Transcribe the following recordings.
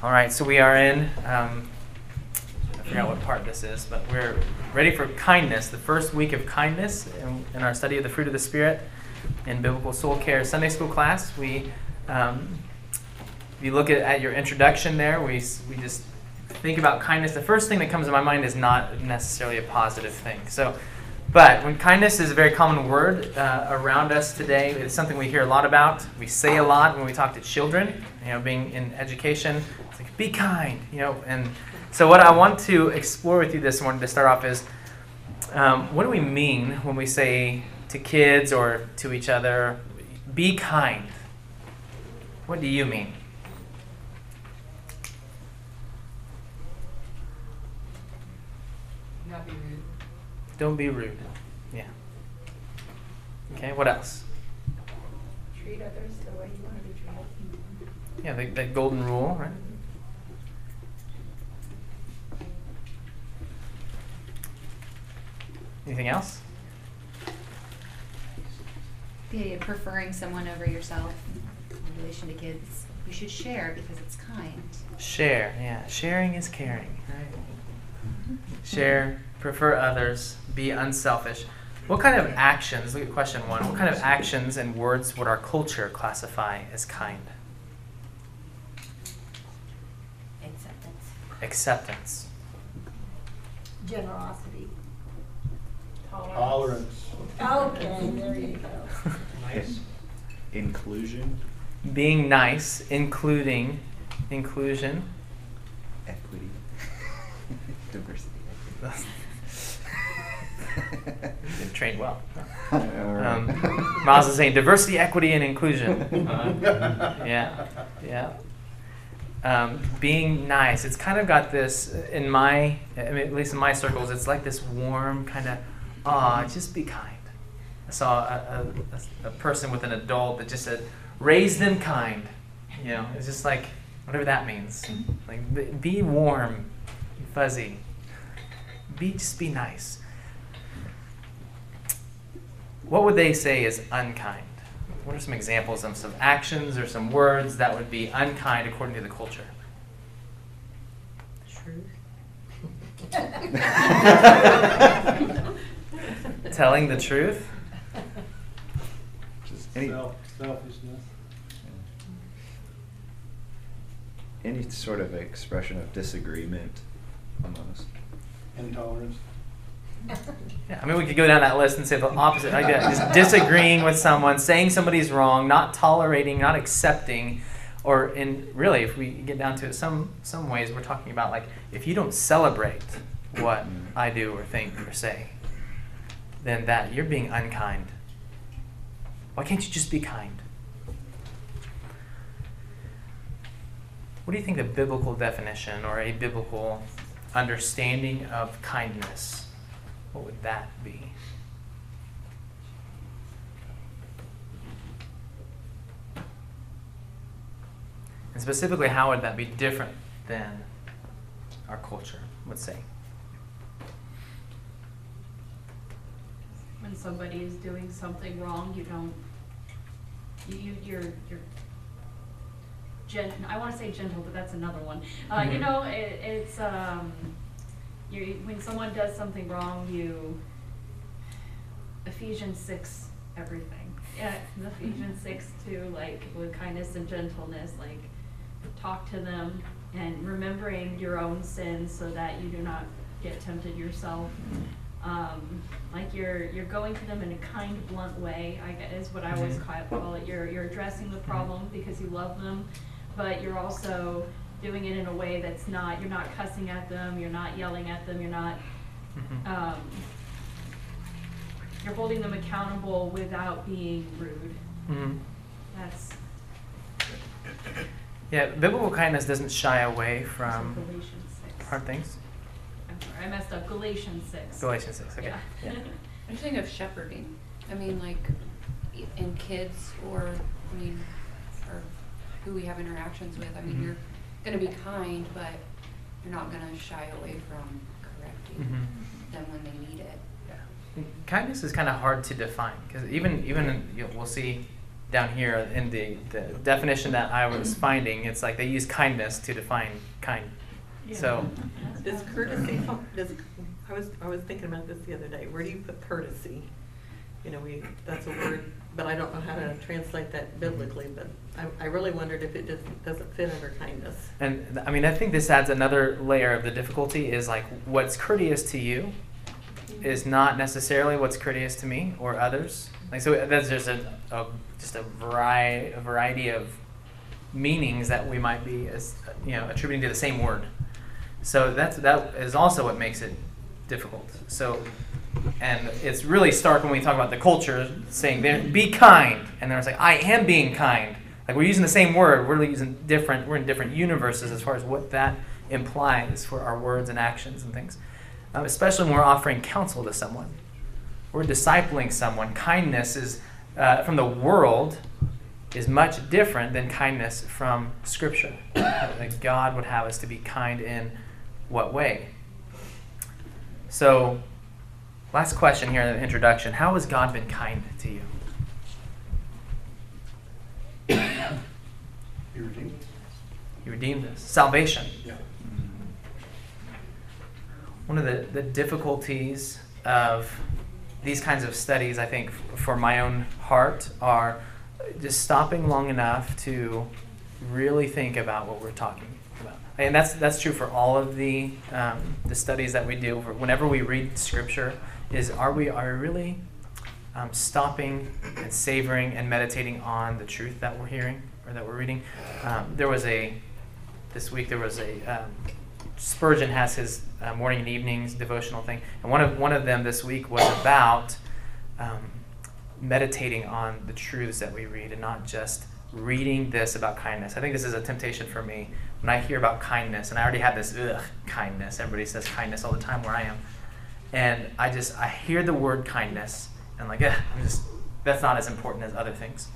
All right, so we are in, um, I forgot what part this is, but we're ready for kindness, the first week of kindness in, in our study of the fruit of the Spirit in Biblical Soul Care Sunday School class. We, um, if you look at, at your introduction there, we, we just think about kindness. The first thing that comes to my mind is not necessarily a positive thing. So, but when kindness is a very common word uh, around us today, it's something we hear a lot about. We say a lot when we talk to children. You know, being in education, it's like be kind. You know, and so what I want to explore with you this morning to start off is, um, what do we mean when we say to kids or to each other, be kind? What do you mean? Not be rude. Don't be rude. Yeah. Okay, what else? Treat others the way you want to be treated. Yeah, the, the golden rule, right? Anything else? The idea of preferring someone over yourself in relation to kids. You should share because it's kind. Share. Yeah, sharing is caring, right? Share, prefer others, be unselfish. What kind of actions, look at question one, what kind of actions and words would our culture classify as kind? Acceptance. Acceptance. Generosity. Tolerance. Okay, there you go. Nice. Inclusion, Being nice, including inclusion. equity, diversity. You've trained well. Um, Miles is saying diversity, equity, and inclusion. yeah, yeah. Um, being nice. It's kind of got this in my, I mean, at least in my circles. It's like this warm kind of, ah, just be kind. I saw a, a, a person with an adult that just said, raise them kind. You know, it's just like whatever that means. Like be- be warm, fuzzy. Be just be nice. What would they say is unkind? What are some examples of some actions or some words that would be unkind according to the culture? Truth. Telling the truth? Just any, Self, selfishness. any sort of expression of disagreement, almost. Intolerance. Yeah, I mean, we could go down that list and say the opposite. Like that, just disagreeing with someone, saying somebody's wrong, not tolerating, not accepting, or in really, if we get down to it, some some ways we're talking about like if you don't celebrate what I do or think or say, then that you're being unkind. Why can't you just be kind? What do you think the biblical definition or a biblical understanding of kindness? What would that be? And specifically, how would that be different than our culture would say? When somebody is doing something wrong, you don't, you, you, you're, you're gen, I wanna say gentle, but that's another one. Uh, you Mhm. know, it, it's, um, you, when someone does something wrong, you, Ephesians six, everything. Yeah, Ephesians six too, like with kindness and gentleness, like talk to them and remembering your own sins so that you do not get tempted yourself. Um, like you're you're going to them in a kind, blunt way. I guess is what I always Mhm. call call it. You're you're addressing the problem because you love them, but you're also doing it in a way that's not. You're not cussing at them. You're not yelling at them. You're not. Mhm. Um, you're holding them accountable without being rude. Mhm. That's Yeah, biblical kindness doesn't shy away from Galatians six. hard things. I'm sorry, I messed up. Galatians six. Galatians 6, okay. Yeah. Yeah. I just thinking of shepherding. I mean, like, in kids or, I mean, or who we have interactions with. I mean, Mhm. you're gonna be kind, but you're not gonna shy away from correcting Mhm. them when they need it. Yeah. Kindness is kind of hard to define because even even you know, we'll see down here in the, the definition that I was finding, it's like they use kindness to define kind. So, Does courtesy, does, I was, I was thinking about this the other day, where do you put courtesy? You know, we, that's a word, but I don't know how to translate that biblically, but I, I really wondered if it just doesn't fit under kindness. and I mean, I think this adds another layer of the difficulty is like what's courteous to you is not necessarily what's courteous to me or others. Like, so that's just a, a just a variety, a variety of meanings that we might be as you know attributing to the same word. So that's that is also what makes it difficult. So, and it's really stark when we talk about the culture saying be kind, and they're like I am being kind. Like we're using the same word, we're using different. We're in different universes as far as what that implies for our words and actions and things. Um, especially when we're offering counsel to someone, we're discipling someone. Kindness is uh, from the world is much different than kindness from Scripture. that God would have us to be kind in what way? So, last question here in the introduction How has God been kind to you? You redeemed us. He redeemed us. Salvation. Yeah. One of the, the difficulties of these kinds of studies, I think, for my own heart, are just stopping long enough to really think about what we're talking about. And that's, that's true for all of the, um, the studies that we do. Whenever we read Scripture, is are we, are we really um, stopping and savoring and meditating on the truth that we're hearing or that we're reading? Um, there was a, this week there was a, um, Spurgeon has his uh, morning and evenings devotional thing, and one of one of them this week was about um, meditating on the truths that we read, and not just reading this about kindness. I think this is a temptation for me when I hear about kindness, and I already have this ugh kindness. Everybody says kindness all the time where I am, and I just I hear the word kindness, and like, I'm just that's not as important as other things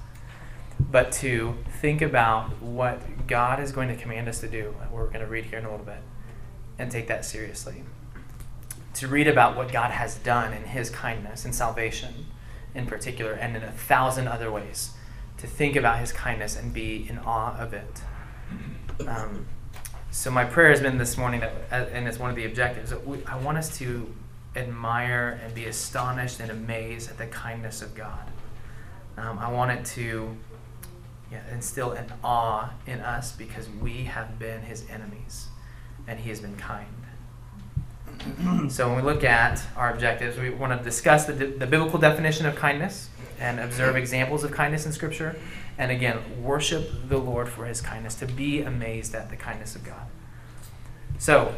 but to think about what God is going to command us to do, we're going to read here in a little bit, and take that seriously. To read about what God has done in His kindness and salvation in particular, and in a thousand other ways. To think about His kindness and be in awe of it. Um, so, my prayer has been this morning, that, uh, and it's one of the objectives, I want us to admire and be astonished and amazed at the kindness of God. Um, I want it to yeah, instill an awe in us because we have been his enemies and he has been kind. so when we look at our objectives, we want to discuss the, the biblical definition of kindness and observe examples of kindness in Scripture. And again, worship the Lord for his kindness, to be amazed at the kindness of God. So,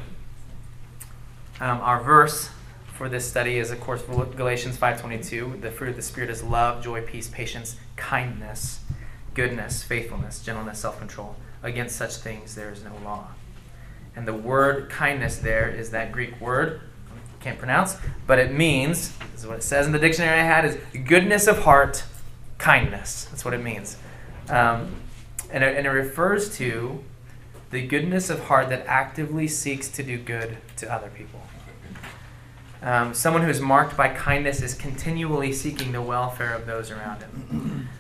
um, our verse for this study is, of course, Galatians 5.22. The fruit of the Spirit is love, joy, peace, patience, kindness, goodness, faithfulness, gentleness, self control. Against such things there is no law. And the word kindness there is that Greek word, can't pronounce, but it means, this is what it says in the dictionary I had, is goodness of heart, kindness. That's what it means. Um, and, it, and it refers to the goodness of heart that actively seeks to do good to other people. Um, someone who is marked by kindness is continually seeking the welfare of those around him.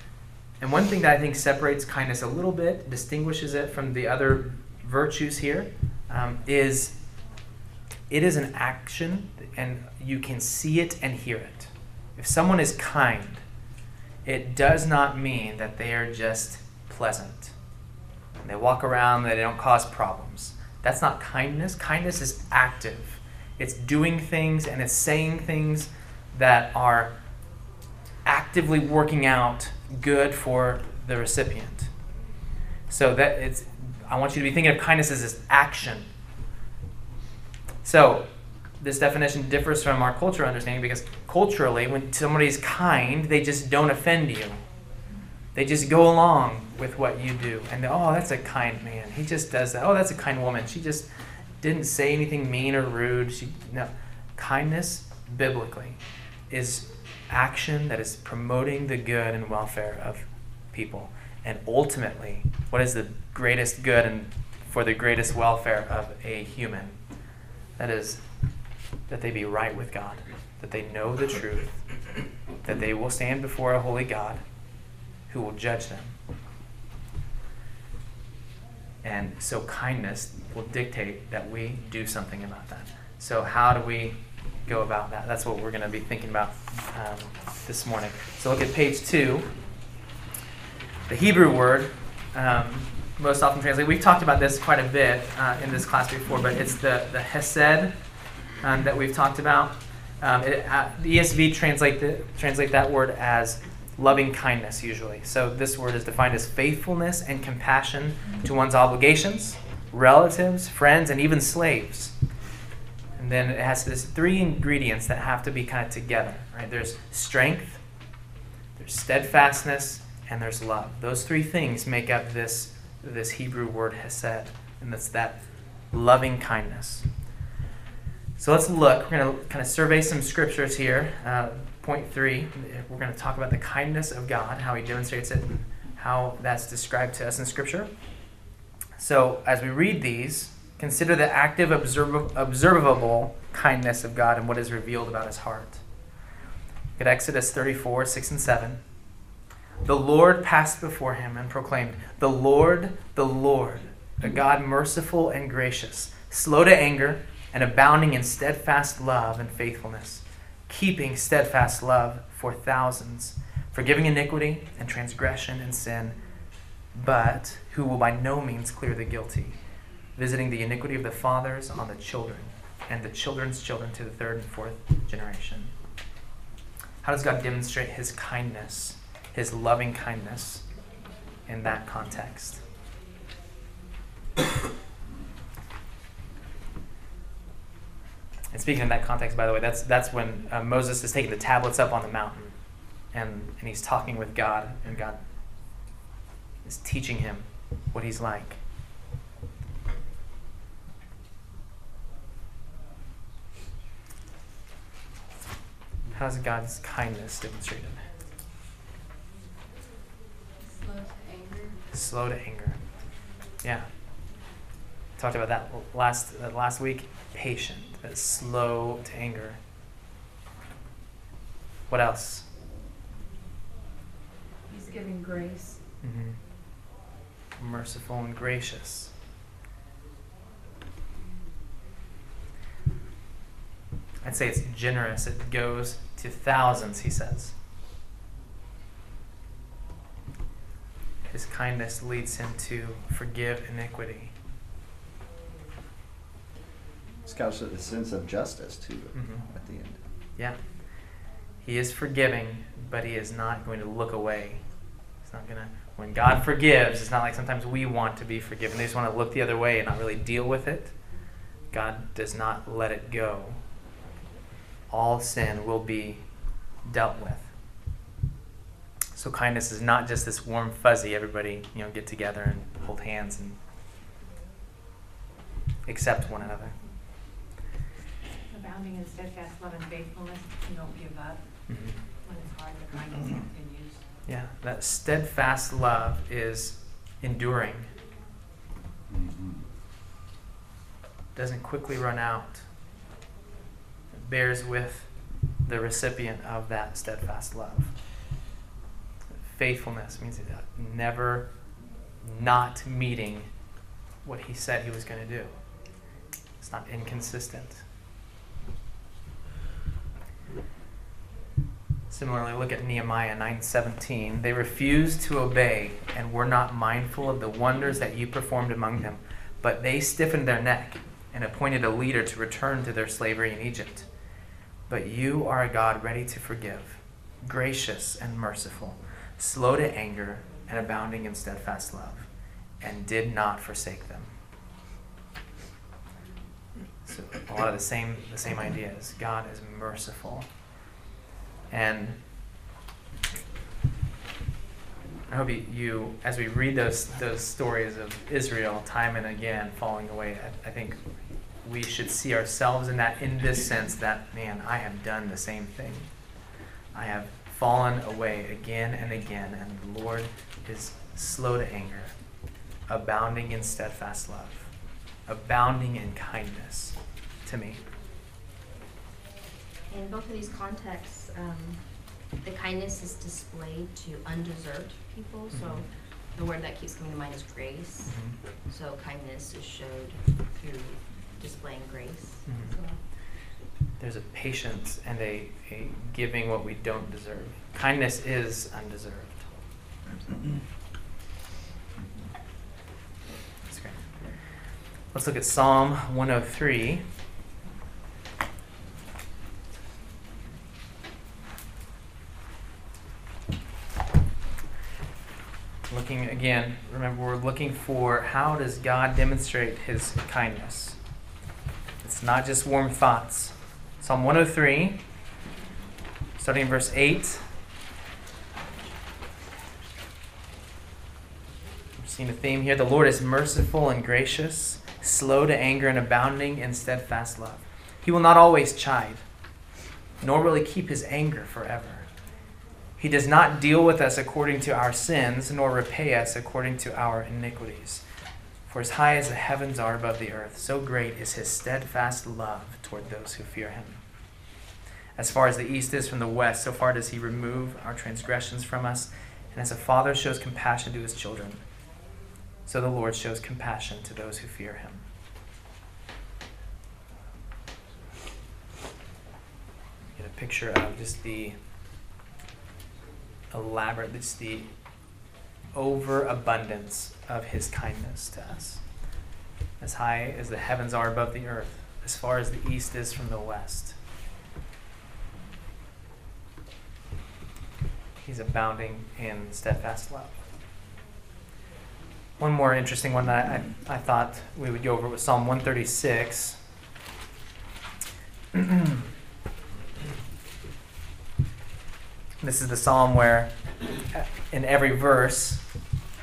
And one thing that I think separates kindness a little bit, distinguishes it from the other virtues here, um, is it is an action and you can see it and hear it. If someone is kind, it does not mean that they are just pleasant. They walk around, they don't cause problems. That's not kindness. Kindness is active. It's doing things and it's saying things that are actively working out good for the recipient. So that it's I want you to be thinking of kindness as this action. So this definition differs from our cultural understanding because culturally when somebody's kind, they just don't offend you. They just go along with what you do. And oh, that's a kind man. He just does that. Oh, that's a kind woman. She just didn't say anything mean or rude. She no. Kindness biblically is action that is promoting the good and welfare of people. And ultimately, what is the greatest good and for the greatest welfare of a human? That is that they be right with God, that they know the truth, that they will stand before a holy God who will judge them. And so kindness will dictate that we do something about that. So, how do we go about that? That's what we're going to be thinking about um, this morning. So, look at page two. The Hebrew word, um, most often translated, we've talked about this quite a bit uh, in this class before, but it's the, the Hesed um, that we've talked about. Um, it, uh, the ESV translate, the, translate that word as loving kindness, usually. So this word is defined as faithfulness and compassion to one's obligations, relatives, friends, and even slaves. And then it has this three ingredients that have to be kind of together, right? There's strength, there's steadfastness, and there's love. Those three things make up this, this Hebrew word hesed, and that's that loving kindness. So let's look. We're going to kind of survey some scriptures here. Uh, point three, we're going to talk about the kindness of God, how He demonstrates it, and how that's described to us in Scripture. So as we read these, consider the active, observ- observable kindness of God and what is revealed about His heart. Look at Exodus 34, 6 and 7. The Lord passed before him and proclaimed, The Lord, the Lord, a God merciful and gracious, slow to anger and abounding in steadfast love and faithfulness, keeping steadfast love for thousands, forgiving iniquity and transgression and sin, but who will by no means clear the guilty, visiting the iniquity of the fathers on the children, and the children's children to the third and fourth generation. How does God demonstrate his kindness, his loving kindness in that context? Speaking in that context, by the way, that's that's when uh, Moses is taking the tablets up on the mountain, and and he's talking with God, and God is teaching him what he's like. How's God's kindness demonstrated? Slow to anger. Slow to anger. Yeah. Talked about that last uh, last week. Patient, but slow to anger. What else? He's giving grace. Mm-hmm. Merciful and gracious. I'd say it's generous. It goes to thousands, he says. His kindness leads him to forgive iniquity. It's got a sense of justice too Mhm. at the end. Yeah. He is forgiving, but he is not going to look away. He's not going to, when God forgives, it's not like sometimes we want to be forgiven. They just want to look the other way and not really deal with it. God does not let it go. All sin will be dealt with. So kindness is not just this warm fuzzy, everybody, you know, get together and hold hands and accept one another. Abounding in steadfast love and faithfulness, you don't give up Mhm. when it's hard, the kindness continues. Yeah, that steadfast love is enduring, doesn't quickly run out, it bears with the recipient of that steadfast love. Faithfulness means never not meeting what he said he was going to do. It's not inconsistent. Similarly, look at Nehemiah 9:17. They refused to obey and were not mindful of the wonders that you performed among them, but they stiffened their neck and appointed a leader to return to their slavery in Egypt. But you are a God ready to forgive, gracious and merciful, slow to anger and abounding in steadfast love, and did not forsake them. So a lot of the same the same ideas. God is merciful. And I hope you, as we read those those stories of Israel time and again falling away, I, I think we should see ourselves in that in this sense that man, I have done the same thing. I have fallen away again and again, and the Lord is slow to anger, abounding in steadfast love, abounding in kindness to me. In both of these contexts, um, the kindness is displayed to undeserved people. So the word that keeps coming to mind is grace. Mhm. So kindness is showed through displaying grace. Mhm. as well. There's a patience and a, a giving what we don't deserve. Kindness is undeserved. That's great. Let's look at Psalm 103. Looking again, remember we're looking for how does God demonstrate his kindness? It's not just warm thoughts. Psalm 103, starting in verse 8. We've seen a theme here. The Lord is merciful and gracious, slow to anger, and abounding in steadfast love. He will not always chide, nor will he keep his anger forever. He does not deal with us according to our sins, nor repay us according to our iniquities. For as high as the heavens are above the earth, so great is his steadfast love toward those who fear him. As far as the east is from the west, so far does he remove our transgressions from us. And as a father shows compassion to his children, so the Lord shows compassion to those who fear him. Get a picture of just the elaborate, just the overabundance of his kindness to us. As high as the heavens are above the earth, as far as the east is from the west. He's abounding in steadfast love. One more interesting one that I, I thought we would go over was Psalm 136. this is the psalm where, uh, in every verse,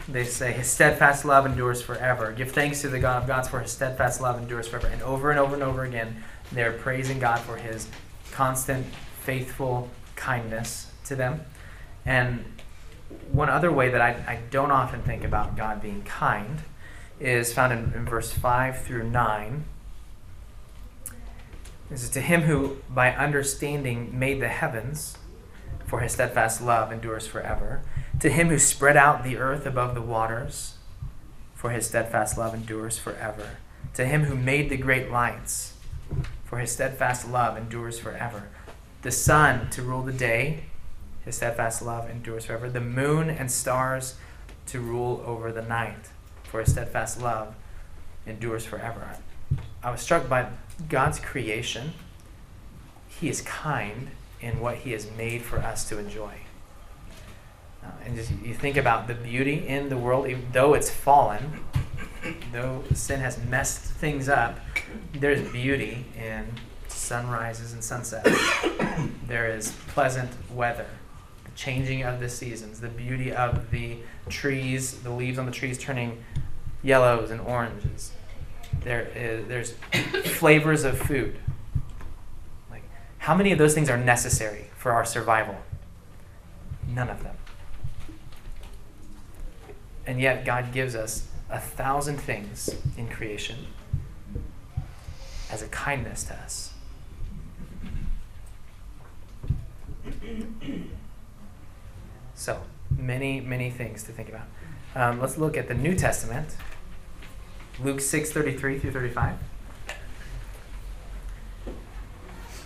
they say, His steadfast love endures forever. Give thanks to the God of gods for His steadfast love endures forever. And over and over and over again, they're praising God for His constant, faithful kindness to them. And one other way that I, I don't often think about God being kind is found in, in verse 5 through 9. This is to him who, by understanding, made the heavens, for his steadfast love endures forever. To him who spread out the earth above the waters, for his steadfast love endures forever. To him who made the great lights, for his steadfast love endures forever. The sun to rule the day, his steadfast love endures forever. The moon and stars to rule over the night, for his steadfast love endures forever. I was struck by God's creation. He is kind in what he has made for us to enjoy. Uh, and just you think about the beauty in the world, even though it's fallen, though sin has messed things up, there's beauty in sunrises and sunsets. there is pleasant weather, the changing of the seasons, the beauty of the trees, the leaves on the trees turning yellows and oranges. There is there's flavors of food. How many of those things are necessary for our survival? None of them. And yet God gives us a thousand things in creation as a kindness to us. So, many, many things to think about. Um, let's look at the New Testament. Luke 6 33 through 35.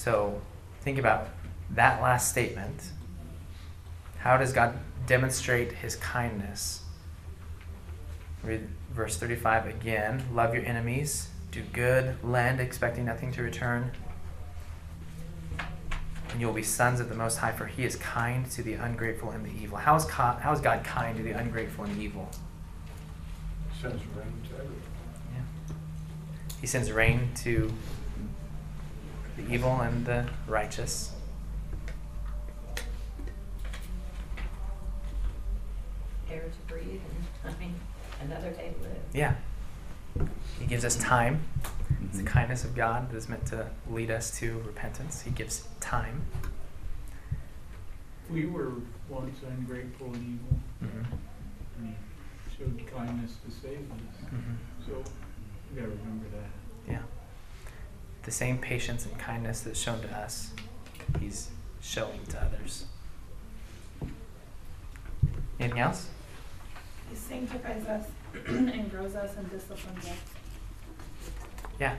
So, think about that last statement. How does God demonstrate his kindness? Read verse 35 again. Love your enemies, do good, lend, expecting nothing to return. And you'll be sons of the Most High, for he is kind to the ungrateful and the evil. How is, co- how is God kind to the ungrateful and the evil? He sends rain to everyone. Yeah. He sends rain to the evil and the righteous. Air to breathe and, I mean, another day to live. Yeah. He gives us time. It's the Mhm. kindness of God that is meant to lead us to repentance. He gives time. We were once ungrateful and evil, Mm-hmm. and he showed kindness to save us. Mm-hmm. So we gotta remember that. Yeah. The same patience and kindness that's shown to us, he's showing to others. Anything else? He sanctifies us and grows us and disciplines us. Yeah,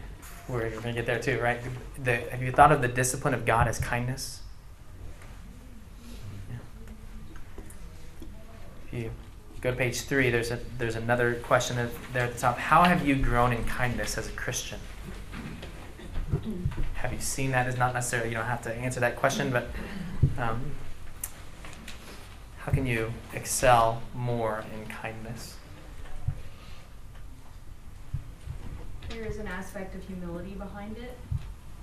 we're, we're gonna get there too, right? The, have you thought of the discipline of God as kindness? Yeah. If you go to page three, there's a there's another question there at the top. How have you grown in kindness as a Christian? Have you seen that? Is not necessarily you don't have to answer that question, but um, how can you excel more in kindness? There is an aspect of humility behind it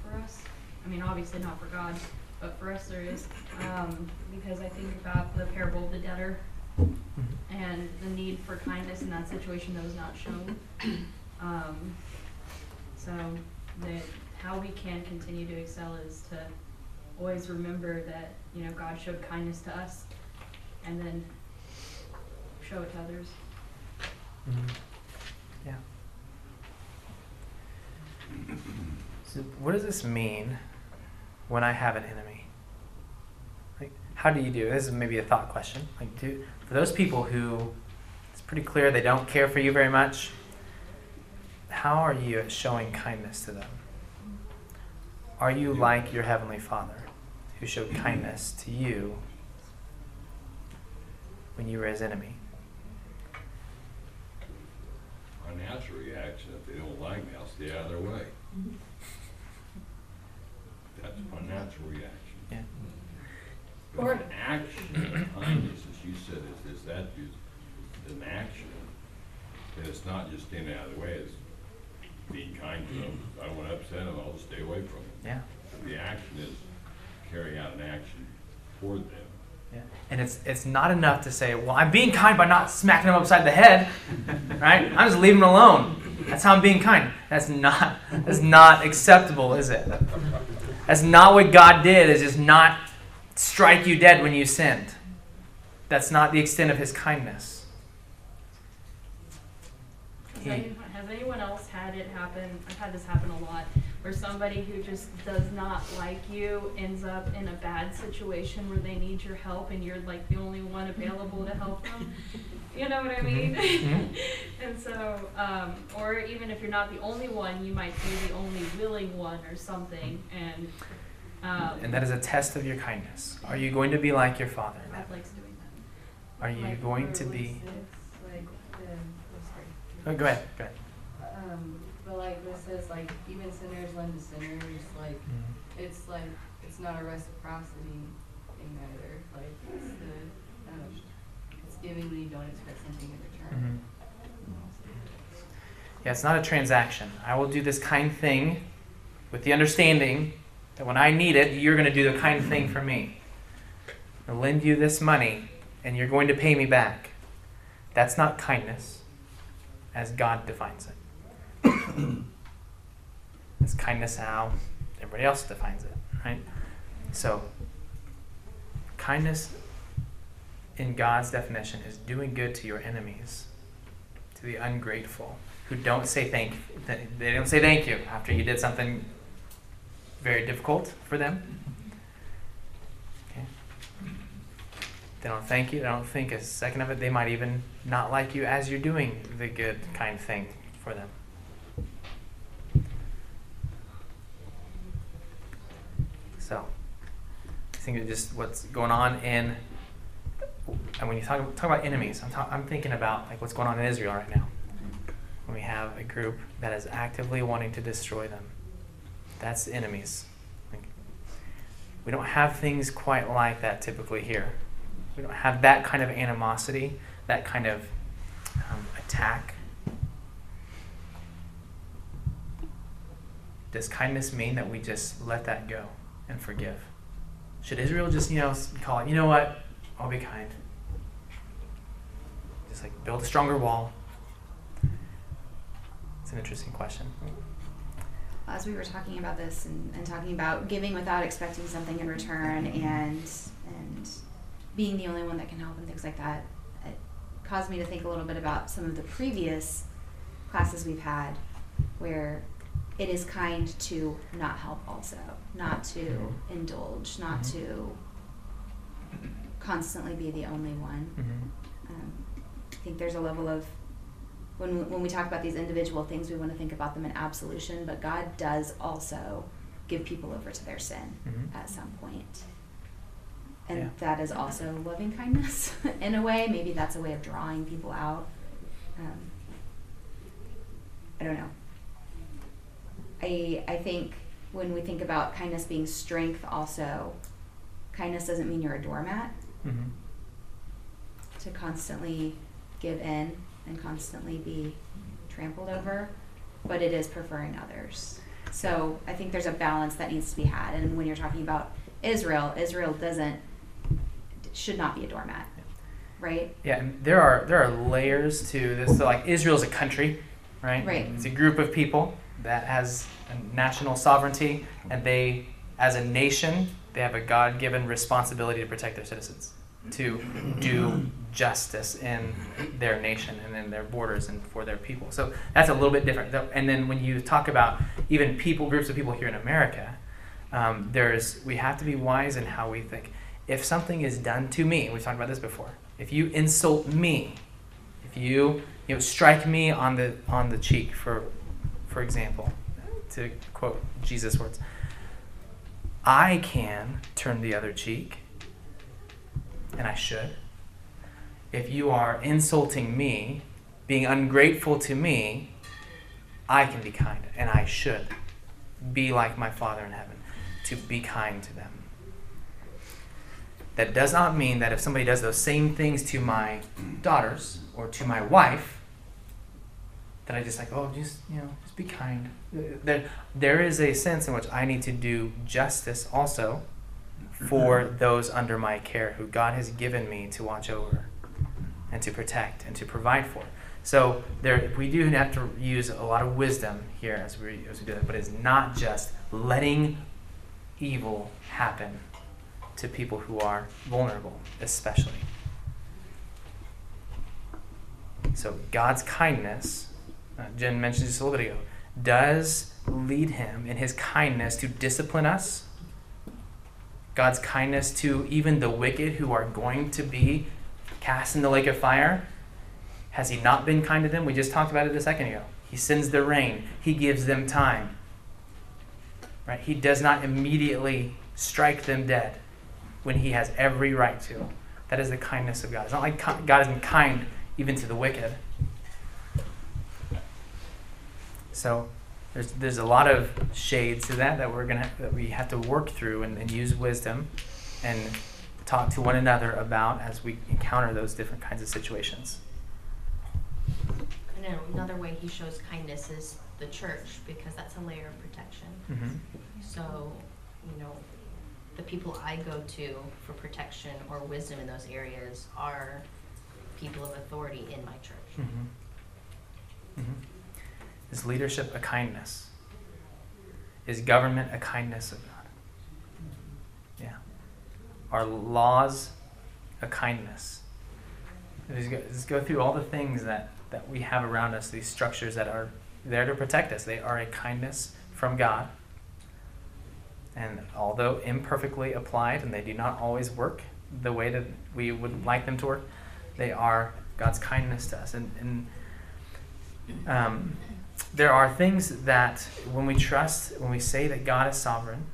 for us. I mean, obviously not for God, but for us there is. Um, because I think about the parable of the debtor and the need for kindness in that situation that was not shown. Um, so that how we can continue to excel is to always remember that you know God showed kindness to us, and then show it to others. Mhm. Yeah. So what does this mean when I have an enemy? Like, how do you do? This is maybe a thought question. Like, do for those people who it's pretty clear they don't care for you very much. How are you at showing kindness to them? Are you like your heavenly Father, who showed kindness to you when you were his enemy? My natural reaction, if they don't like me, I'll stay out of their way. That's my natural reaction. Yeah. But Or- an action, of kindness, as you said, is, is that is an action. And it's not just staying out of the way, it's being kind to them. If I don't want to upset them, I'll just stay away from them. Yeah. The action is carry out an action toward them. Yeah. And it's it's not enough to say, well, I'm being kind by not smacking him upside the head, right? I'm just leaving him alone. That's how I'm being kind. That's not that's not acceptable, is it? That's not what God did. Is just not strike you dead when you sinned. That's not the extent of His kindness. Has, He- anyone, has anyone else had it happen? I've had this happen a lot, where somebody who just does not like you ends up in a bad situation where they need your help and you're like the only one available to help them. You know what I mean? Mhm. and so, um, or even if you're not the only one, you might be the only willing one or something. And um, And that is a test of your kindness. Are you going to be like your Father? God likes doing that. Are you Like going to be? Like, the, oh, sorry. Oh, go ahead. Go ahead. But like this says like even sinners lend to sinners, like Mm-hmm. it's like it's not a reciprocity thing either. Like it's the um, it's giving when you don't expect something in return. Mhm. Yeah, it's not a transaction. I will do this kind thing with the understanding that when I need it, you're going to do the kind thing for me. I'll lend you this money, and you're going to pay me back. That's not kindness, as God defines it. it's kindness how everybody else defines it, right? So, kindness in God's definition is doing good to your enemies to the ungrateful who don't say thank they don't say thank you after you did something very difficult for them. They don't thank you they don't think a second of it they might even not like you as you're doing the good kind thing for them so i think it's just what's going on in and when you talk, talk about enemies, I'm, talk, I'm thinking about like what's going on in Israel right now. When we have a group that is actively wanting to destroy them, that's enemies. Like, we don't have things quite like that typically here. We don't have that kind of animosity, that kind of um, attack. does kindness mean that we just let that go and forgive? Should Israel just, you know, call it, you know what? I'll be kind. Just like build a stronger wall. It's an interesting question. as we were talking about this and, and talking about giving without expecting something in return mm-hmm. and and being the only one that can help and things like that, it caused me to think a little bit about some of the previous classes we've had where it is kind to not help also, not to indulge, not Mhm. to constantly be the only one. Mm-hmm. Um, I think there's a level of when we, when we talk about these individual things, we want to think about them in absolution, but God does also give people over to their sin Mhm. at some point. And Yeah. that is also loving kindness in a way. Maybe that's a way of drawing people out. Um, I don't know. I I think when we think about kindness being strength, also, kindness doesn't mean you're a doormat Mm-hmm. to constantly give in and constantly be trampled over, but it is preferring others. So I think there's a balance that needs to be had. And when you're talking about Israel, Israel doesn't should not be a doormat, right? Yeah, and there are there are layers to this. So like Israel's a country, right? Right. It's a group of people that has national sovereignty, and they, as a nation, they have a God-given responsibility to protect their citizens, to do justice in their nation and in their borders and for their people. So that's a little bit different. And then when you talk about even people, groups of people here in America, um, there's we have to be wise in how we think. If something is done to me, we've talked about this before. If you insult me, if you you know strike me on the on the cheek for for example, to quote Jesus' words, I can turn the other cheek, and I should. If you are insulting me, being ungrateful to me, I can be kind, and I should be like my Father in heaven, to be kind to them. That does not mean that if somebody does those same things to my daughters or to my wife, that I just like, oh, just you know, be kind. There, there is a sense in which I need to do justice also for those under my care who God has given me to watch over and to protect and to provide for. So there, we do have to use a lot of wisdom here as we as we do that, but it's not just letting evil happen to people who are vulnerable, especially. So God's kindness, uh, Jen mentioned just a little bit ago, does lead him in his kindness to discipline us. God's kindness to even the wicked who are going to be cast in the lake of fire. Has he not been kind to them? We just talked about it a second ago. He sends the rain. He gives them time. Right? He does not immediately strike them dead when he has every right to. That is the kindness of God. It's not like God isn't kind even to the wicked. So there's there's a lot of shades to that that we're gonna that we have to work through and, and use wisdom and talk to one another about as we encounter those different kinds of situations. And another way he shows kindness is the church, because that's a layer of protection. Mm-hmm. So, you know, the people I go to for protection or wisdom in those areas are people of authority in my church. Mm-hmm. Mm-hmm. Is leadership a kindness? Is government a kindness of God? Yeah. Are laws a kindness? Just go, go through all the things that, that we have around us, these structures that are there to protect us. They are a kindness from God. And although imperfectly applied and they do not always work the way that we would like them to work, they are God's kindness to us. And, and um, there are things that when we trust, when we say that God is sovereign,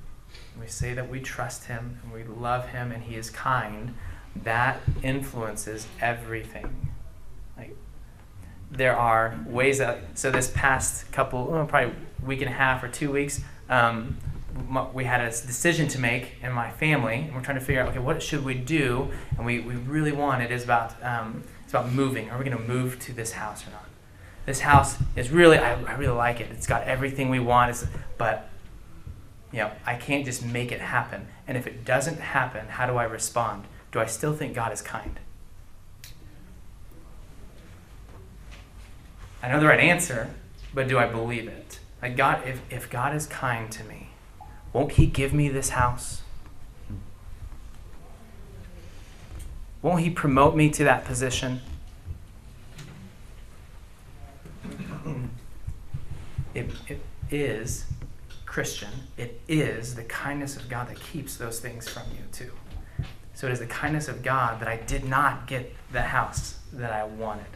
we say that we trust Him and we love Him and He is kind, that influences everything. Like there are ways that. So this past couple, well, probably week and a half or two weeks, um, we had a decision to make in my family, and we're trying to figure out, okay, what should we do? And we, we really want it is about um, it's about moving. Are we going to move to this house or not? This house is really I, I really like it. It's got everything we want. It's, but You know, I can't just make it happen. And if it doesn't happen, how do I respond? Do I still think God is kind? I know the right answer, but do I believe it? Like God, if, if God is kind to me, won't He give me this house? Won't He promote me to that position? It, it is Christian. It is the kindness of God that keeps those things from you, too. So it is the kindness of God that I did not get the house that I wanted.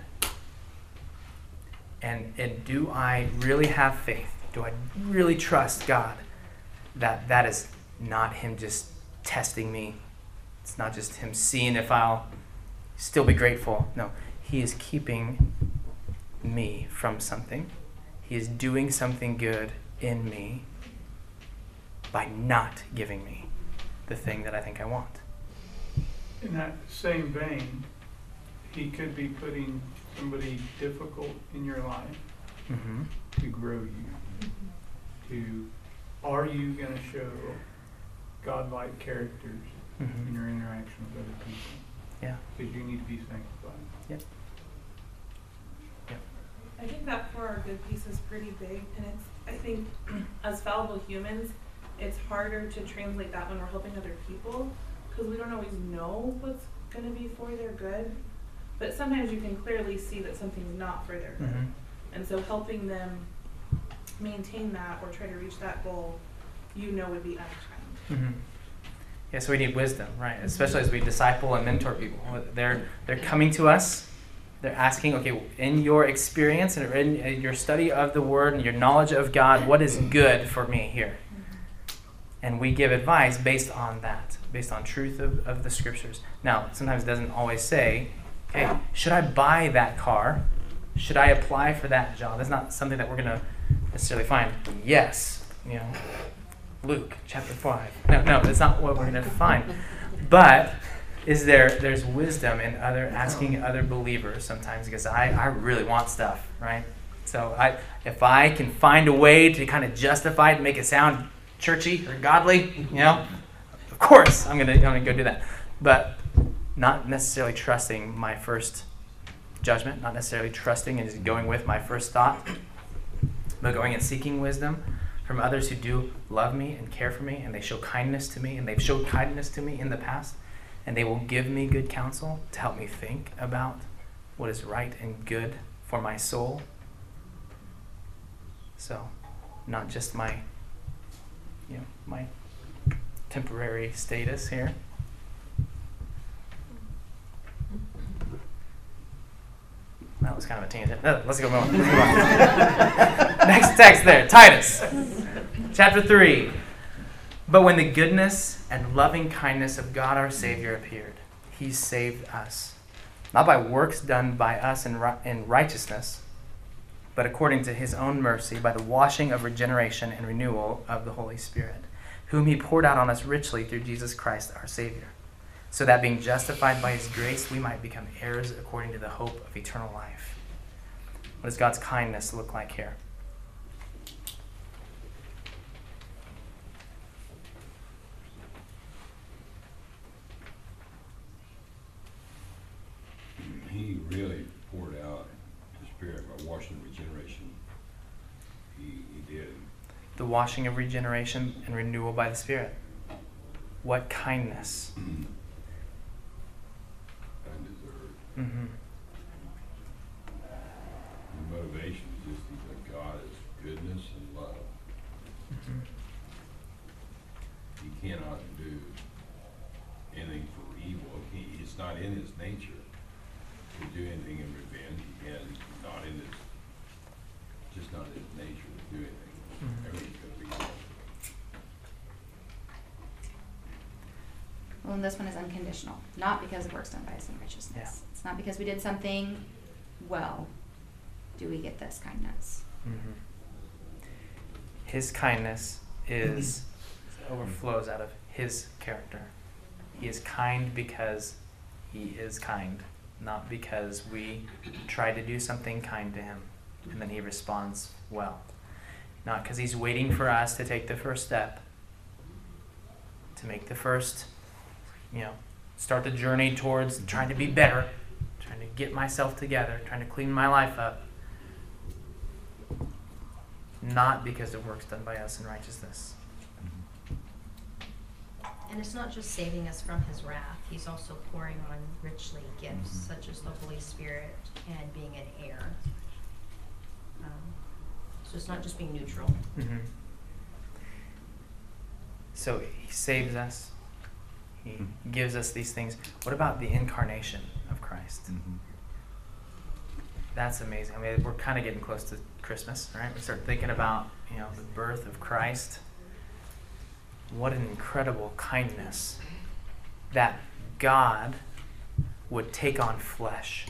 And, and do I really have faith? Do I really trust God that that is not Him just testing me? It's not just Him seeing if I'll still be grateful. No, He is keeping me from something. He is doing something good in me by not giving me the thing that I think I want. In that same vein, he could be putting somebody difficult in your life Mm-hmm. to grow you. To, are you gonna show godlike characters in Mm-hmm. your interaction with other people? Yeah. Because you need to be sanctified. Yep. I think that for our good piece is pretty big, and it's, I think, as fallible humans, it's harder to translate that when we're helping other people, because we don't always know what's gonna be for their good. But sometimes you can clearly see that something's not for their good. Mm-hmm. And so helping them maintain that or try to reach that goal, you know would be unkind. Mm-hmm. Yeah, so we need wisdom, right? Especially as we disciple and mentor people. They're they're coming to us. They're asking, okay, in your experience and in, your study of the Word and your knowledge of God, what is good for me here? And we give advice based on that, based on truth of, of the Scriptures. Now, sometimes it doesn't always say, okay, should I buy that car? Should I apply for that job? That's not something that we're going to necessarily find. Yes, you know, Luke chapter 5. No, no, that's not what we're going to find. But is there there's wisdom in other asking other believers sometimes because I, I really want stuff, right? So I if I can find a way to kind of justify it and make it sound churchy or godly, you know, of course I'm gonna I'm gonna go do that. But not necessarily trusting my first judgment, not necessarily trusting and just going with my first thought, but going and seeking wisdom from others who do love me and care for me and they show kindness to me and they've showed kindness to me in the past and they will give me good counsel to help me think about what is right and good for my soul. So, not just my you know, my temporary status here. That was kind of a tangent. Let's go on. Next text there, Titus, chapter three. But when the goodness and loving kindness of God our Savior appeared, He saved us, not by works done by us in, in righteousness, but according to His own mercy, by the washing of regeneration and renewal of the Holy Spirit, whom He poured out on us richly through Jesus Christ our Savior so that being justified by his grace, we might become heirs according to the hope of eternal life. What does God's kindness look like here? He really poured out his spirit by washing regeneration. He, he did. The washing of regeneration and renewal by the Spirit. What kindness? Undeserved. Mm-hmm. The motivation is just that God is goodness and love. Mm-hmm. He cannot do anything for evil. He, it's not in his nature do anything in revenge. He has not in his, just not in his nature to do anything. Mhm. Everything's gonna be. Well, and this one is unconditional, not because of works done by us in righteousness. Yeah. It's not because we did something well. Do we get this kindness? Mm-hmm. His kindness is overflows out of his character. He is kind because he is kind, not because we try to do something kind to him and then he responds well. Not because he's waiting for us to take the first step, to make the first, you know, start the journey towards trying to be better, trying to get myself together, trying to clean my life up. Not because of works done by us in righteousness. And it's not just saving us from his wrath, he's also pouring on richly gifts Mhm. such as the Holy Spirit and being an heir. Um, so it's not just being neutral. hmm So he saves us. He gives us these things. What about the incarnation of Christ? Mhm. That's amazing. I mean, we're kind of getting close to Christmas, right? We start thinking about, you know, the birth of Christ. What an incredible kindness that God would take on flesh.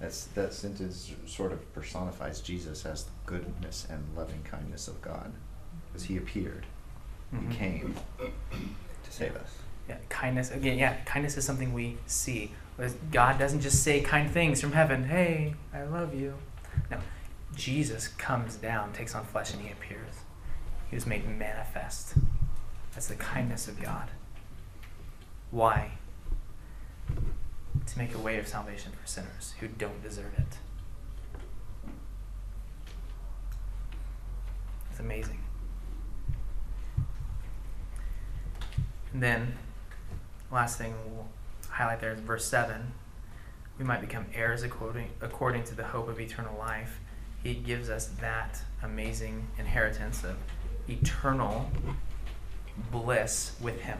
That's, that sentence sort of personifies Jesus as the goodness and loving kindness of God. Because he appeared, Mhm. he came to save us. Yeah, kindness again. Yeah, kindness is something we see. God doesn't just say kind things from heaven. Hey, I love you. No, Jesus comes down, takes on flesh, and he appears. He was made manifest. That's the kindness of God. Why? To make a way of salvation for sinners who don't deserve it. It's amazing. And then, last thing we'll highlight there is verse 7. We might become heirs according, according to the hope of eternal life. He gives us that amazing inheritance of eternal bliss with Him,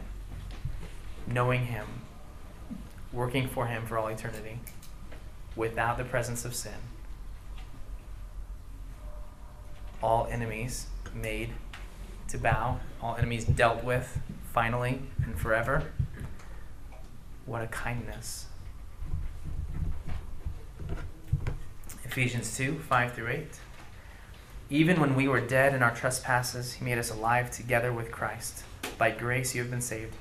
knowing Him, working for Him for all eternity, without the presence of sin. All enemies made to bow, all enemies dealt with finally and forever. What a kindness. Ephesians 2 5 through 8. Even when we were dead in our trespasses, he made us alive together with Christ. By grace you have been saved,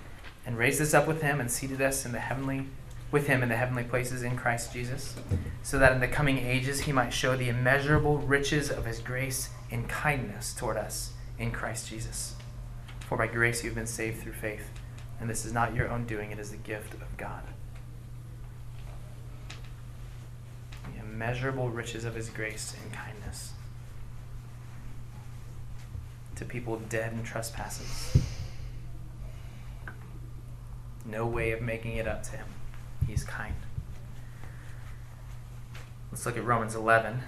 and raised us up with him and seated us in the heavenly with him in the heavenly places in Christ Jesus, so that in the coming ages he might show the immeasurable riches of his grace in kindness toward us in Christ Jesus. For by grace you have been saved through faith, and this is not your own doing, it is the gift of God. The immeasurable riches of his grace and kindness to people dead in trespasses. No way of making it up to him. He's kind. Let's look at Romans 11.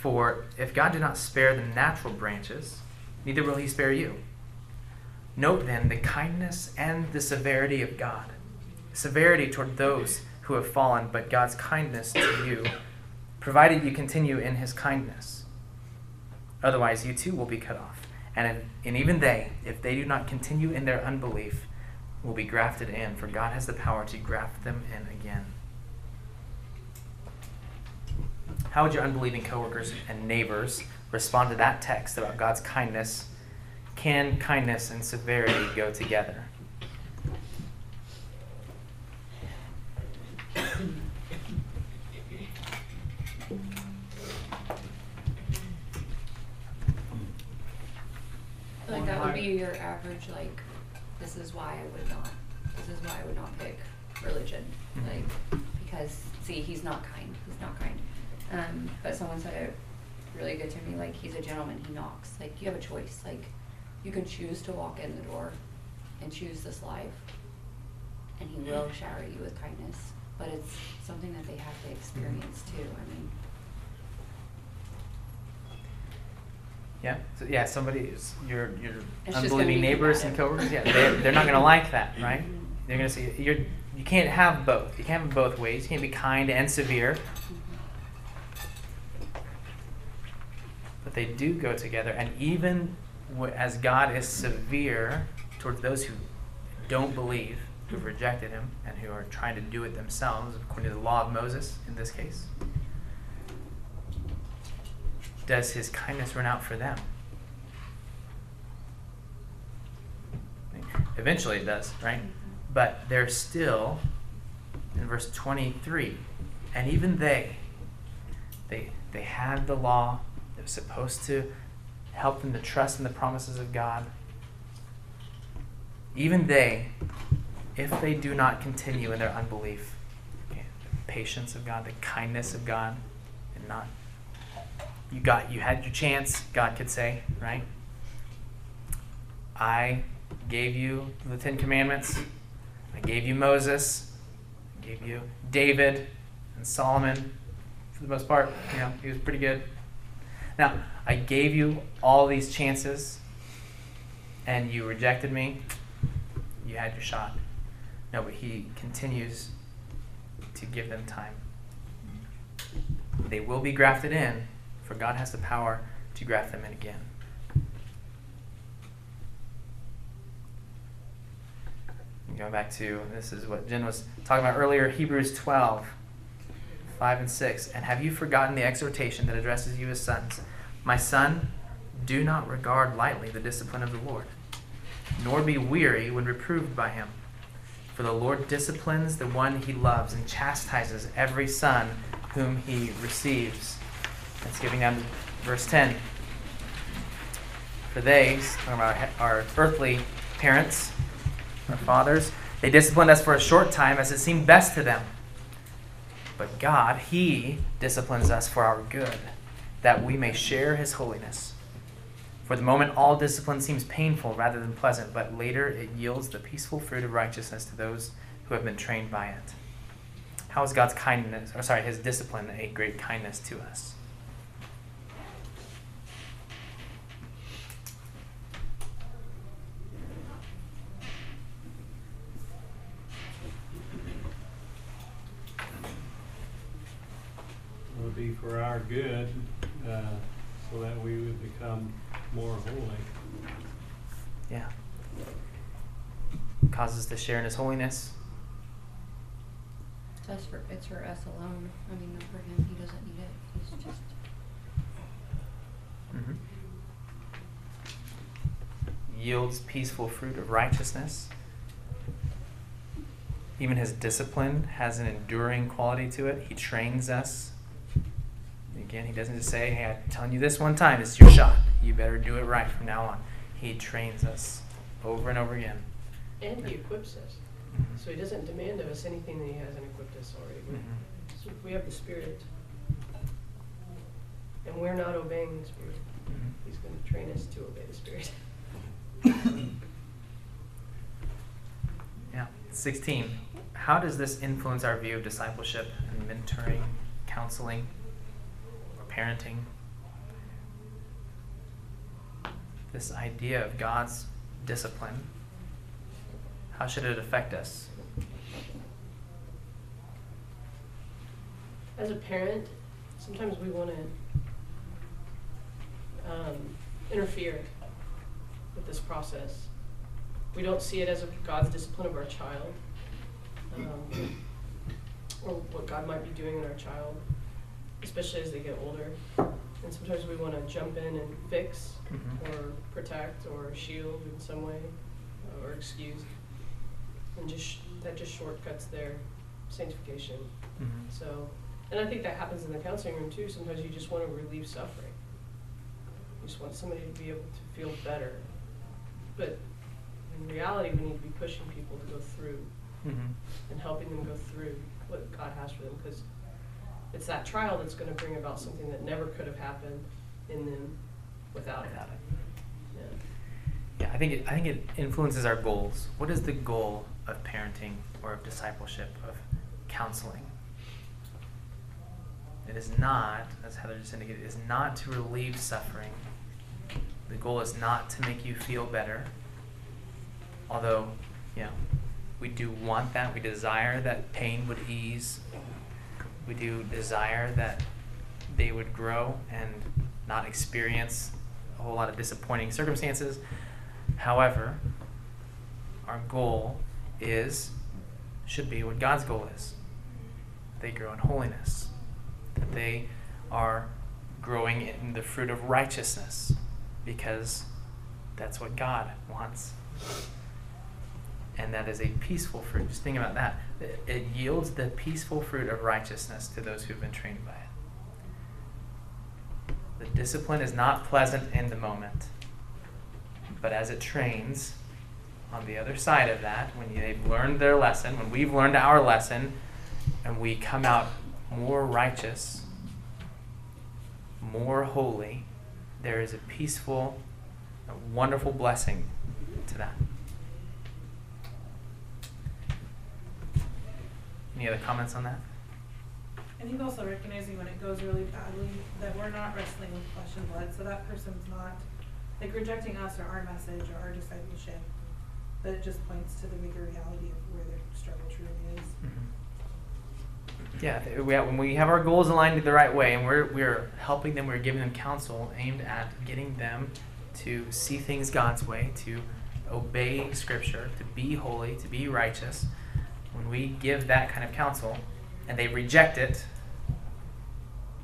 For if God did not spare the natural branches, neither will he spare you. Note then the kindness and the severity of God. Severity toward those who have fallen, but God's kindness to you, provided you continue in his kindness. Otherwise, you too will be cut off. And, if, and even they, if they do not continue in their unbelief, will be grafted in, for God has the power to graft them in again. How would your unbelieving coworkers and neighbors respond to that text about God's kindness? Can kindness and severity go together? That would be your average, like, this is why I would not, this is why I would not pick religion. Mhm. Like, because, see, he's not kind, he's not kind. Um, but someone said it really good to me, like, he's a gentleman, he knocks. Like, you have a choice, like, you can choose to walk in the door and choose this life. And he will shower you with kindness, but it's something that they have to experience too, I mean. Yeah, so, yeah. Somebody, is- your your It's just gonna unbelieving neighbors and combative. coworkers. Yeah, they're, they're not gonna like that, right? They're gonna say you're you can't have both. You can't have both ways. You can't be kind and severe. But they do go together, and even as God is severe towards those who don't believe, who've rejected Him, and who are trying to do it themselves, according to the law of Moses in this case, does His kindness run out for them? Eventually it does, right? But they're still, in verse 23, and even they, they, they had the law, the They're supposed to help them to trust in the promises of God. Even they, if they do not continue in their unbelief, the patience of God, the kindness of God, and not you got you had your chance, God could say, right? I gave you the Ten Commandments. I gave you Moses. I gave you David and Solomon. For the most part, you know, he was pretty good. Now, I gave you all these chances and you rejected me. You had your shot. No, but he continues to give them time. They will be grafted in, for God has the power to graft them in again. Going back to this is what Jen was talking about earlier Hebrews 12, 5 and 6. And have you forgotten the exhortation that addresses you as sons? My son, do not regard lightly the discipline of the Lord, nor be weary when reproved by him. For the Lord disciplines the one he loves and chastises every son whom he receives. That's giving to verse 10. For they, about our earthly parents, our fathers, they disciplined us for a short time as it seemed best to them. But God, He disciplines us for our good, that we may share His holiness. For the moment, all discipline seems painful rather than pleasant, but later it yields the peaceful fruit of righteousness to those who have been trained by it. How is God's kindness, or sorry, His discipline a great kindness to us? It would be for our good, uh, so that we would become more holy. Yeah. Causes us to share in His holiness. It's us for, it's for us alone. I mean, not for him. He doesn't need it. He's just. Mhm. Yields peaceful fruit of righteousness. Even his discipline has an enduring quality to it. He trains us. Again, he doesn't just say, Hey, I'm telling you this one time, it's your shot. You better do it right from now on. He trains us over and over again. And he equips us. Mhm. So he doesn't demand of us anything that he hasn't equipped us already with. Mhm. So if we have the Spirit, and we're not obeying the Spirit, Mhm. he's going to train us to obey the Spirit. Yeah. 16. How does this influence our view of discipleship and mentoring, counseling, parenting? This idea of God's discipline, how should it affect us? As a parent, sometimes we want to um, interfere with this process. We don't see it as a God's discipline of our child, um, or what God might be doing in our child, especially as they get older. And sometimes we want to jump in and fix, Mhm. or protect, or shield in some way, or excuse, and just that just shortcuts their sanctification. Mhm. So, and I think that happens in the counseling room too. Sometimes you just want to relieve suffering. You just want somebody to be able to feel better. But in reality, we need to be pushing people to go through Mhm. and helping them go through what God has for them because it's that trial that's going to bring about something that never could have happened in them without it. Without it. Yeah. Yeah, I think it, I think it influences our goals. What is the goal of parenting or of discipleship of counseling? It is not, as Heather just indicated, it is not to relieve suffering. The goal is not to make you feel better. Although, you know, we do want that. We desire that pain would ease. We do desire that they would grow and not experience a whole lot of disappointing circumstances. However, our goal is, should be what God's goal is. They grow in holiness, that they are growing in the fruit of righteousness, because that's what God wants. And that is a peaceful fruit. Just think about that. It- yields the peaceful fruit of righteousness to those who've been trained by it. The discipline is not pleasant in the moment. But as it trains, on the other side of that, when they've learned their lesson, when we've learned our lesson, and we come out more righteous, more holy, there is a peaceful, a wonderful blessing to that. Any other comments on that? I think also recognizing when it goes really badly, that we're not wrestling with flesh and blood, so that person's not, like, rejecting us or our message or our discipleship. But it just points to the bigger reality of where their struggle truly is. Mm-hmm. Yeah, we have, when we have our goals aligned the right way, and we're we're helping them, we're giving them counsel aimed at getting them to see things God's way, to obey Scripture, to be holy, to be righteous. When we give that kind of counsel, and they reject it,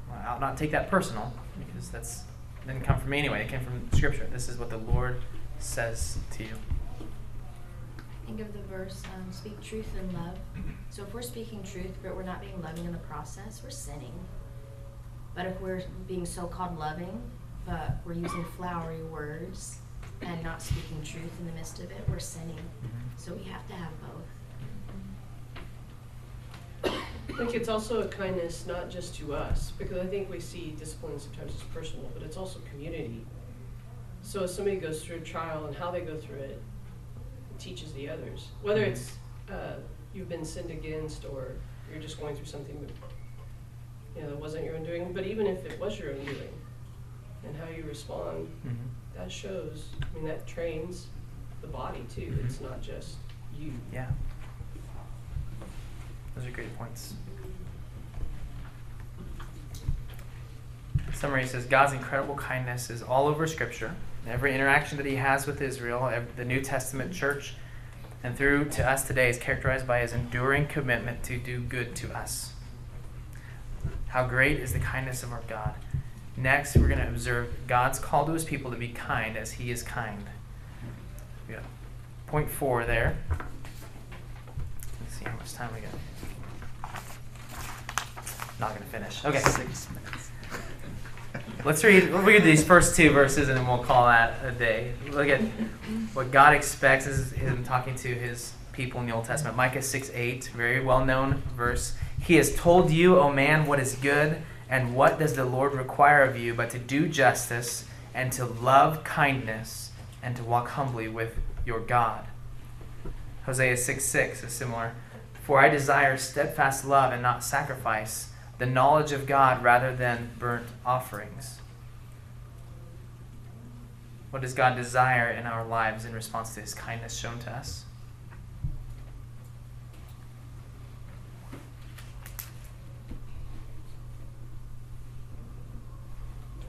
well, I'll not take that personal because that's didn't come from me anyway. It came from Scripture. This is what the Lord says to you. Think of the verse, um, speak truth in love. So if we're speaking truth, but we're not being loving in the process, we're sinning. But if we're being so-called loving, but we're using flowery words and not speaking truth in the midst of it, we're sinning. So we have to have both. I think it's also a kindness not just to us, because I think we see discipline sometimes as personal, but it's also community. So if somebody goes through a trial and how they go through it, it teaches the others. Whether mm-hmm. it's uh, you've been sinned against or you're just going through something that you know that wasn't your own doing, but even if it was your own doing, and how you respond, mm-hmm. that shows. I mean, that trains the body too. It's mm-hmm. not just you. Yeah. Those are great points. Summary says God's incredible kindness is all over Scripture. Every interaction that He has with Israel, the New Testament church, and through to us today is characterized by His enduring commitment to do good to us. How great is the kindness of our God. Next, we're going to observe God's call to His people to be kind as He is kind. We got point four there. Let's see how much time we got. Not gonna finish. Okay. Six. Let's read. We'll read these first two verses and then we'll call that a day. Look at what God expects is Him talking to His people in the Old Testament. Micah six eight, very well known verse. He has told you, O man, what is good, and what does the Lord require of you, but to do justice and to love kindness and to walk humbly with your God. Hosea 6 6 is similar. For I desire steadfast love and not sacrifice, the knowledge of God rather than burnt offerings. What does God desire in our lives in response to his kindness shown to us?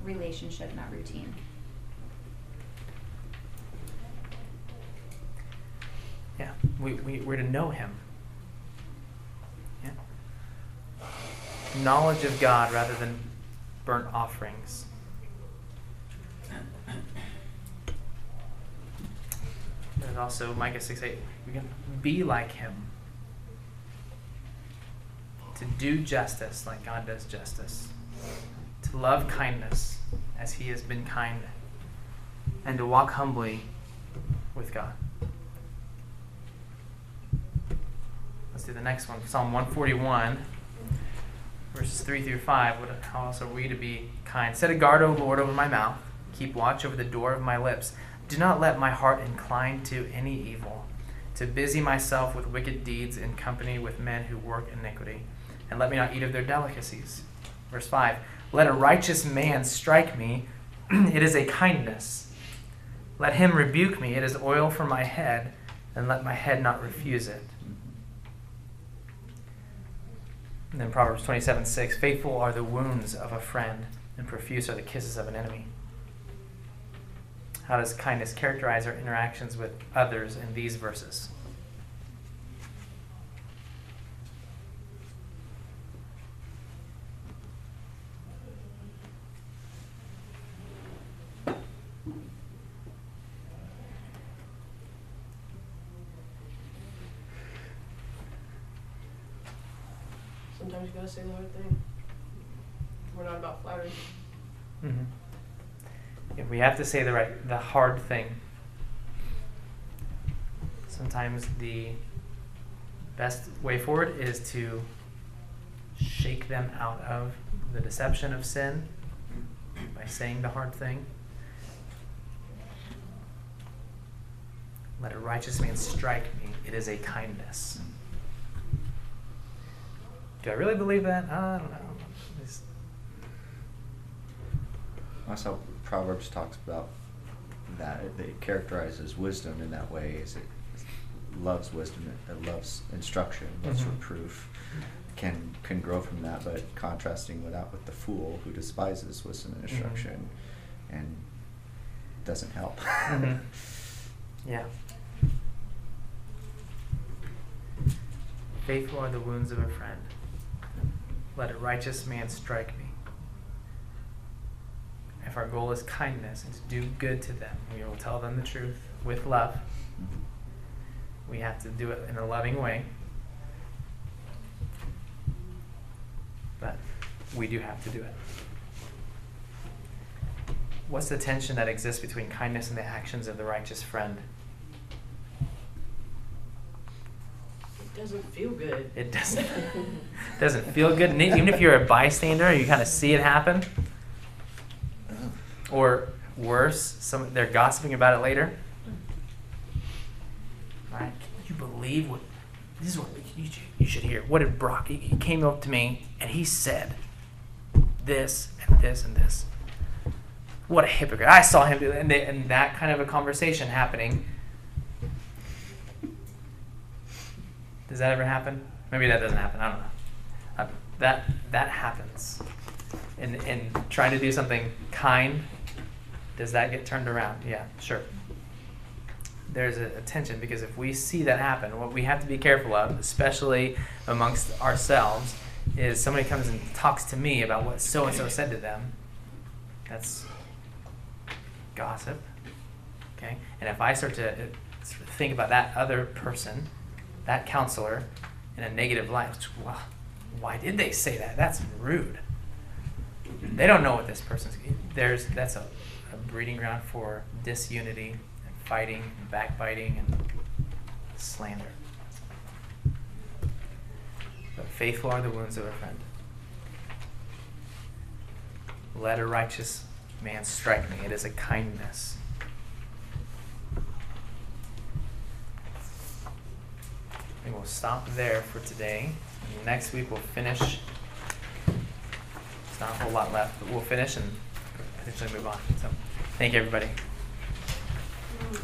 Relationship, not routine. Yeah, we, we, we're to know him. Knowledge of God rather than burnt offerings. And also Micah 6 8, we can be like him. To do justice like God does justice. To love kindness as he has been kind. And to walk humbly with God. Let's do the next one. Psalm 141, verses 3 through 5. What, how else are we to be kind? Set a guard, O Lord, over my mouth. Keep watch over the door of my lips. Do not let my heart incline to any evil, to busy myself with wicked deeds in company with men who work iniquity. And let me not eat of their delicacies. Verse 5 Let a righteous man strike me, it is a kindness. Let him rebuke me, it is oil for my head, and let my head not refuse it. And then Proverbs 27 6 Faithful are the wounds of a friend, and profuse are the kisses of an enemy. How does kindness characterize our interactions with others in these verses? Sometimes you gotta say the hard thing. We're not about flattery. Mhm. If we have to say the right, the hard thing, sometimes the best way forward is to shake them out of the deception of sin by saying the hard thing. Let a righteous man strike me. It is a kindness. Do I really believe that? I don't know. It's- That's how Proverbs talks about that. It, characterizes wisdom in that way. Is it loves wisdom, it loves instruction, loves Mhm. reproof. Can can grow from that, but contrasting with that with the fool who despises wisdom and instruction, and doesn't help. Mhm. Yeah. Faithful are the wounds of a friend. Let a righteous man strike me. If our goal is kindness and to do good to them, we will tell them the truth with love. We have to do it in a loving way. But we do have to do it. What's the tension that exists between kindness and the actions of the righteous friend? It doesn't feel good. It doesn't doesn't feel good, and even if you're a bystander, you kind of see it happen, or worse, some they're gossiping about it later. Right? Can you believe what? This is what you, you should hear. What did Brock? He, came up to me and he said this and this and this. What a hypocrite! I saw him do, and, they, and that kind of a conversation happening. Does that ever happen? Maybe that doesn't happen. I don't know. That that happens. In in trying to do something kind, does that get turned around? Yeah, sure. There's a, a tension because if we see that happen, what we have to be careful of, especially amongst ourselves, is somebody comes and talks to me about what so and so said to them. That's gossip. Okay? And if I start to uh, think about that other person, that counselor, in a negative light, well, why did they say that? That's rude. They don't know what this person's. There's that's a, a breeding ground for disunity and fighting and backbiting and slander. But faithful are the wounds of a friend. Let a righteous man strike me. It is a kindness. And we'll stop there for today. Next week we'll finish. There's not a whole lot left, but we'll finish and potentially move on. So, thank you, everybody.